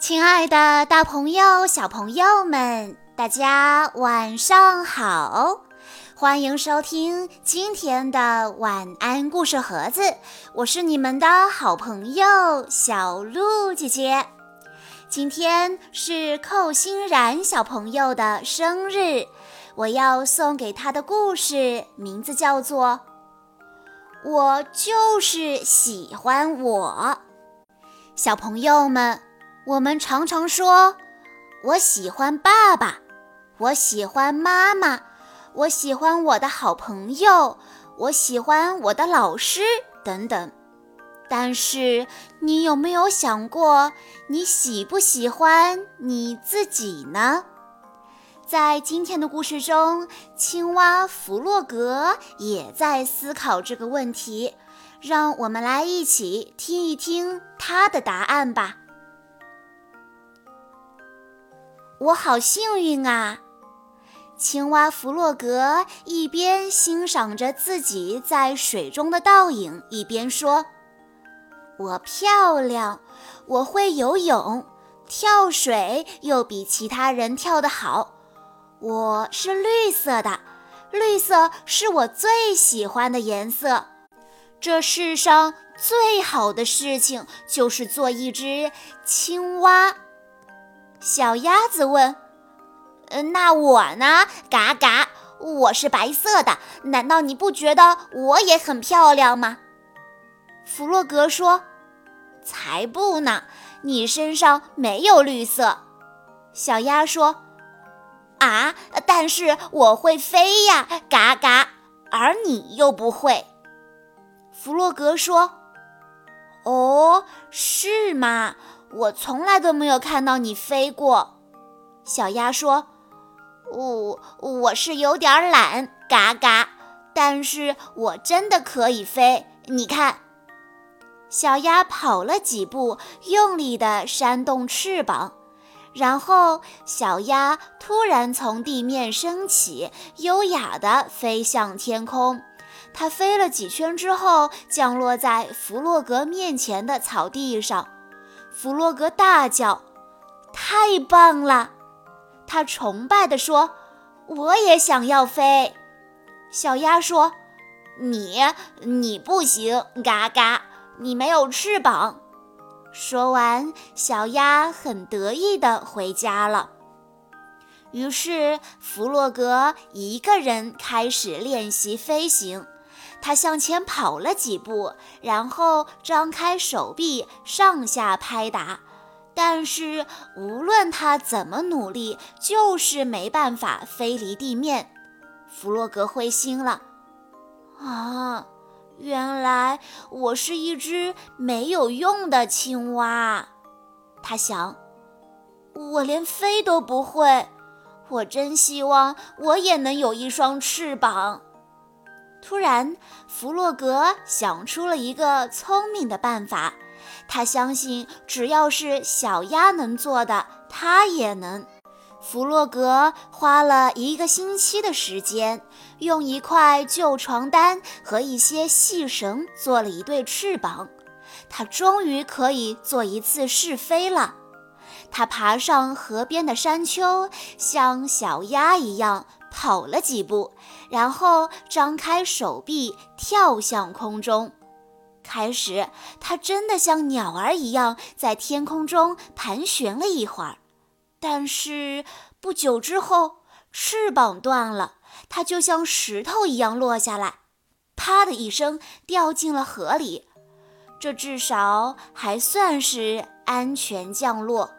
亲爱的，大朋友、小朋友们，大家晚上好！欢迎收听今天的晚安故事盒子，我是你们的好朋友小鹿姐姐。今天是寇欣然小朋友的生日，我要送给他的故事名字叫做《我就是喜欢我》。小朋友们。我们常常说：“我喜欢爸爸，我喜欢妈妈，我喜欢我的好朋友，我喜欢我的老师等等。”但是，你有没有想过，你喜不喜欢你自己呢？在今天的故事中，青蛙弗洛格也在思考这个问题。让我们来一起听一听他的答案吧。我好幸运啊！青蛙弗洛格一边欣赏着自己在水中的倒影，一边说：“我漂亮，我会游泳，跳水又比其他人跳得好。我是绿色的，绿色是我最喜欢的颜色。这世上最好的事情就是做一只青蛙。”小鸭子问：“，那我呢？嘎嘎，我是白色的，难道你不觉得我也很漂亮吗？”弗洛格说：“才不呢，你身上没有绿色。”小鸭说：“啊，但是我会飞呀，嘎嘎，而你又不会。”弗洛格说：“哦，是吗？”我从来都没有看到你飞过，小鸭说：“我我是有点懒，嘎嘎，但是我真的可以飞。你看。”小鸭跑了几步，用力地扇动翅膀，然后小鸭突然从地面升起，优雅地飞向天空。它飞了几圈之后，降落在弗洛格面前的草地上。弗洛格大叫：“太棒了！”他崇拜地说：“我也想要飞。”小鸭说：“你你不行，嘎嘎，你没有翅膀。”说完，小鸭很得意地回家了。于是，弗洛格一个人开始练习飞行。他向前跑了几步，然后张开手臂上下拍打，但是无论他怎么努力，就是没办法飞离地面。弗洛格灰心了。啊，原来我是一只没有用的青蛙，他想。我连飞都不会，我真希望我也能有一双翅膀。突然，弗洛格想出了一个聪明的办法。他相信，只要是小鸭能做的，他也能。弗洛格花了一个星期的时间，用一块旧床单和一些细绳做了一对翅膀。他终于可以做一次试飞了。他爬上河边的山丘，像小鸭一样。跑了几步，然后张开手臂跳向空中。开始，它真的像鸟儿一样在天空中盘旋了一会儿，但是不久之后，翅膀断了，它就像石头一样落下来，啪的一声掉进了河里。这至少还算是安全降落。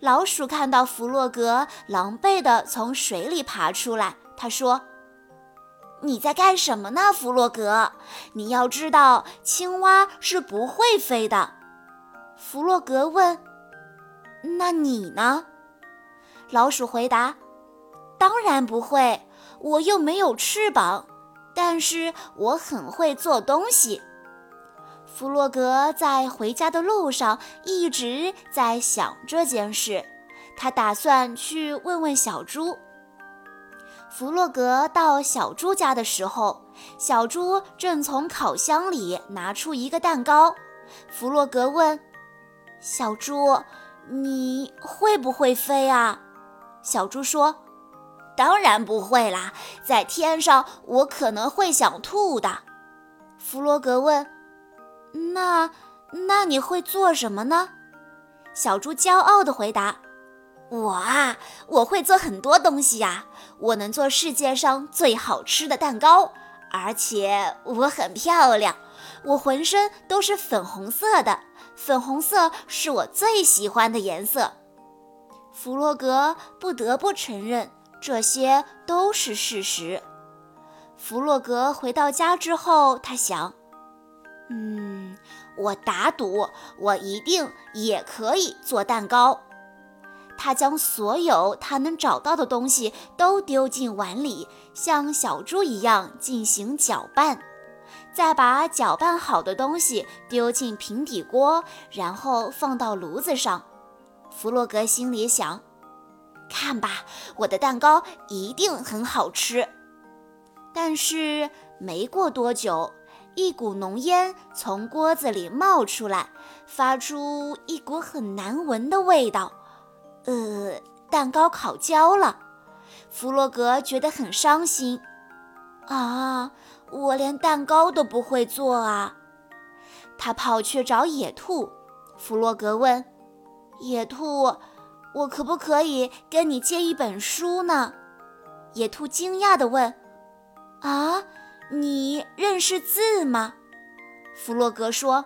老鼠看到弗洛格狼狈地从水里爬出来，他说：“你在干什么呢，弗洛格？你要知道，青蛙是不会飞的。”弗洛格问：“那你呢？”老鼠回答：“当然不会，我又没有翅膀，但是我很会做东西。”弗洛格在回家的路上一直在想这件事，他打算去问问小猪。弗洛格到小猪家的时候，小猪正从烤箱里拿出一个蛋糕。弗洛格问：“小猪，你会不会飞啊？小猪说：“当然不会啦，在天上我可能会想吐的。”弗洛格问：“那那你会做什么呢？”小猪骄傲地回答：“我啊，我会做很多东西呀，我能做世界上最好吃的蛋糕，而且我很漂亮，我浑身都是粉红色的。”粉红色是我最喜欢的颜色。弗洛格不得不承认，这些都是事实。弗洛格回到家之后，他想：“嗯，我打赌，我一定也可以做蛋糕。”他将所有他能找到的东西都丢进碗里，像小猪一样进行搅拌。再把搅拌好的东西丢进平底锅，然后放到炉子上。弗洛格心里想：“看吧，我的蛋糕一定很好吃。”但是没过多久，一股浓烟从锅子里冒出来，发出一股很难闻的味道。呃，蛋糕烤焦了。弗洛格觉得很伤心。啊！我连蛋糕都不会做啊！他跑去找野兔。弗洛格问：“野兔，我可不可以跟你借一本书呢？”野兔惊讶地问：“啊，你认识字吗？”弗洛格说：“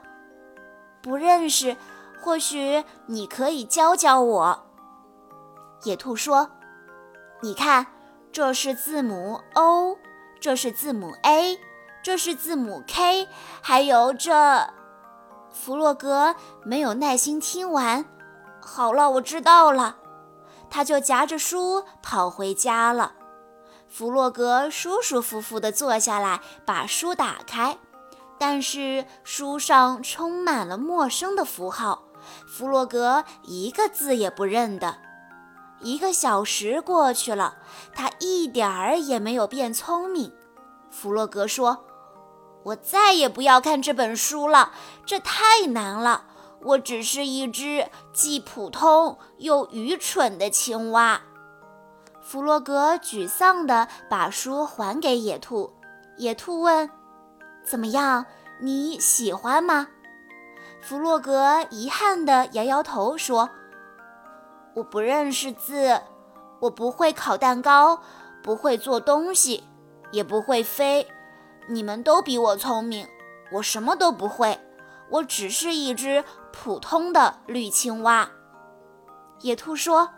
不认识，或许你可以教教我。”野兔说：“你看，这是字母 O。”这是字母 A，这是字母 K，还有这。弗洛格没有耐心听完。好了，我知道了。他就夹着书跑回家了。弗洛格舒舒服服地坐下来，把书打开，但是书上充满了陌生的符号，弗洛格一个字也不认得。一个小时过去了，他一点儿也没有变聪明。弗洛格说：“我再也不要看这本书了，这太难了。我只是一只既普通又愚蠢的青蛙。”弗洛格沮丧地把书还给野兔。野兔问：“怎么样？你喜欢吗？”弗洛格遗憾地摇摇头说。我不认识字，我不会烤蛋糕，不会做东西，也不会飞。你们都比我聪明，我什么都不会，我只是一只普通的绿青蛙。野兔说：“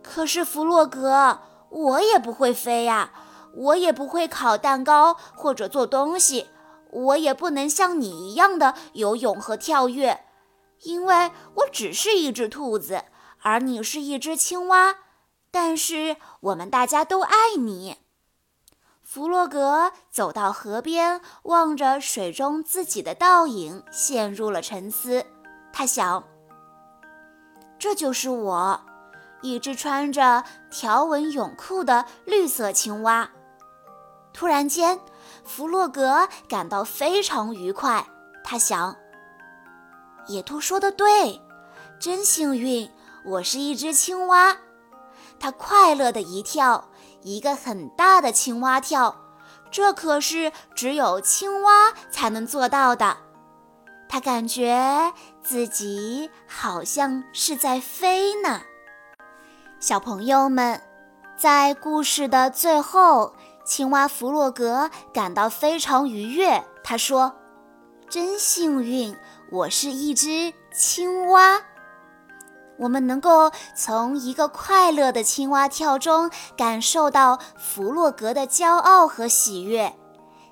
可是弗洛格，我也不会飞呀，我也不会烤蛋糕或者做东西，我也不能像你一样的游泳和跳跃，因为我只是一只兔子。”而你是一只青蛙，但是我们大家都爱你。弗洛格走到河边，望着水中自己的倒影，陷入了沉思。他想：这就是我，一只穿着条纹泳裤的绿色青蛙。突然间，弗洛格感到非常愉快。他想：野兔说的对，真幸运。我是一只青蛙，它快乐的一跳，一个很大的青蛙跳，这可是只有青蛙才能做到的。它感觉自己好像是在飞呢。小朋友们，在故事的最后，青蛙弗洛格感到非常愉悦。他说：“真幸运，我是一只青蛙。”我们能够从一个快乐的青蛙跳中感受到弗洛格的骄傲和喜悦。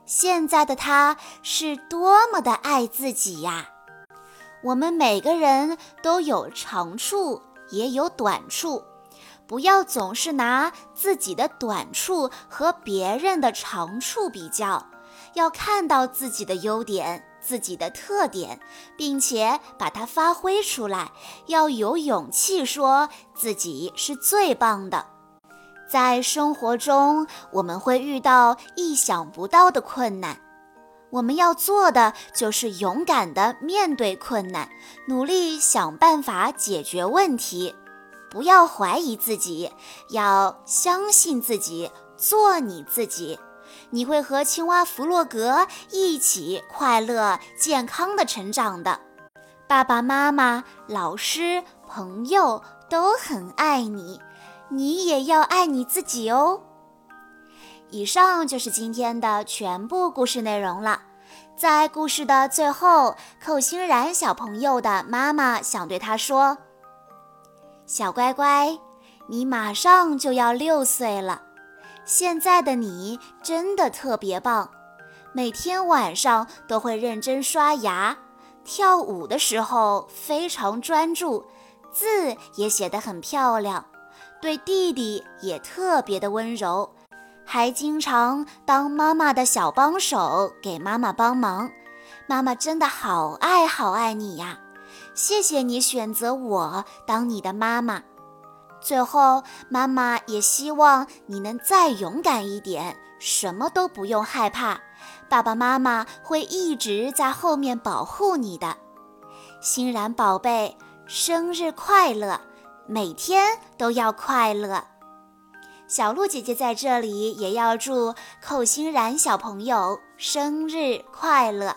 现在的他是多么的爱自己呀！我们每个人都有长处，也有短处，不要总是拿自己的短处和别人的长处比较，要看到自己的优点。自己的特点，并且把它发挥出来，要有勇气说自己是最棒的。在生活中，我们会遇到意想不到的困难，我们要做的就是勇敢地面对困难，努力想办法解决问题，不要怀疑自己，要相信自己，做你自己。你会和青蛙弗洛格一起快乐、健康的成长的。爸爸妈妈、老师、朋友都很爱你，你也要爱你自己哦。以上就是今天的全部故事内容了。在故事的最后，寇欣然小朋友的妈妈想对他说：“小乖乖，你马上就要六岁了，现在的你真的特别棒，每天晚上都会认真刷牙，跳舞的时候非常专注，字也写得很漂亮，对弟弟也特别的温柔。”还经常当妈妈的小帮手，给妈妈帮忙。妈妈真的好爱好爱你呀！谢谢你选择我当你的妈妈。最后，妈妈也希望你能再勇敢一点，什么都不用害怕。爸爸妈妈会一直在后面保护你的。欣然宝贝，生日快乐！每天都要快乐。小鹿姐姐在这里也要祝寇欣然小朋友生日快乐。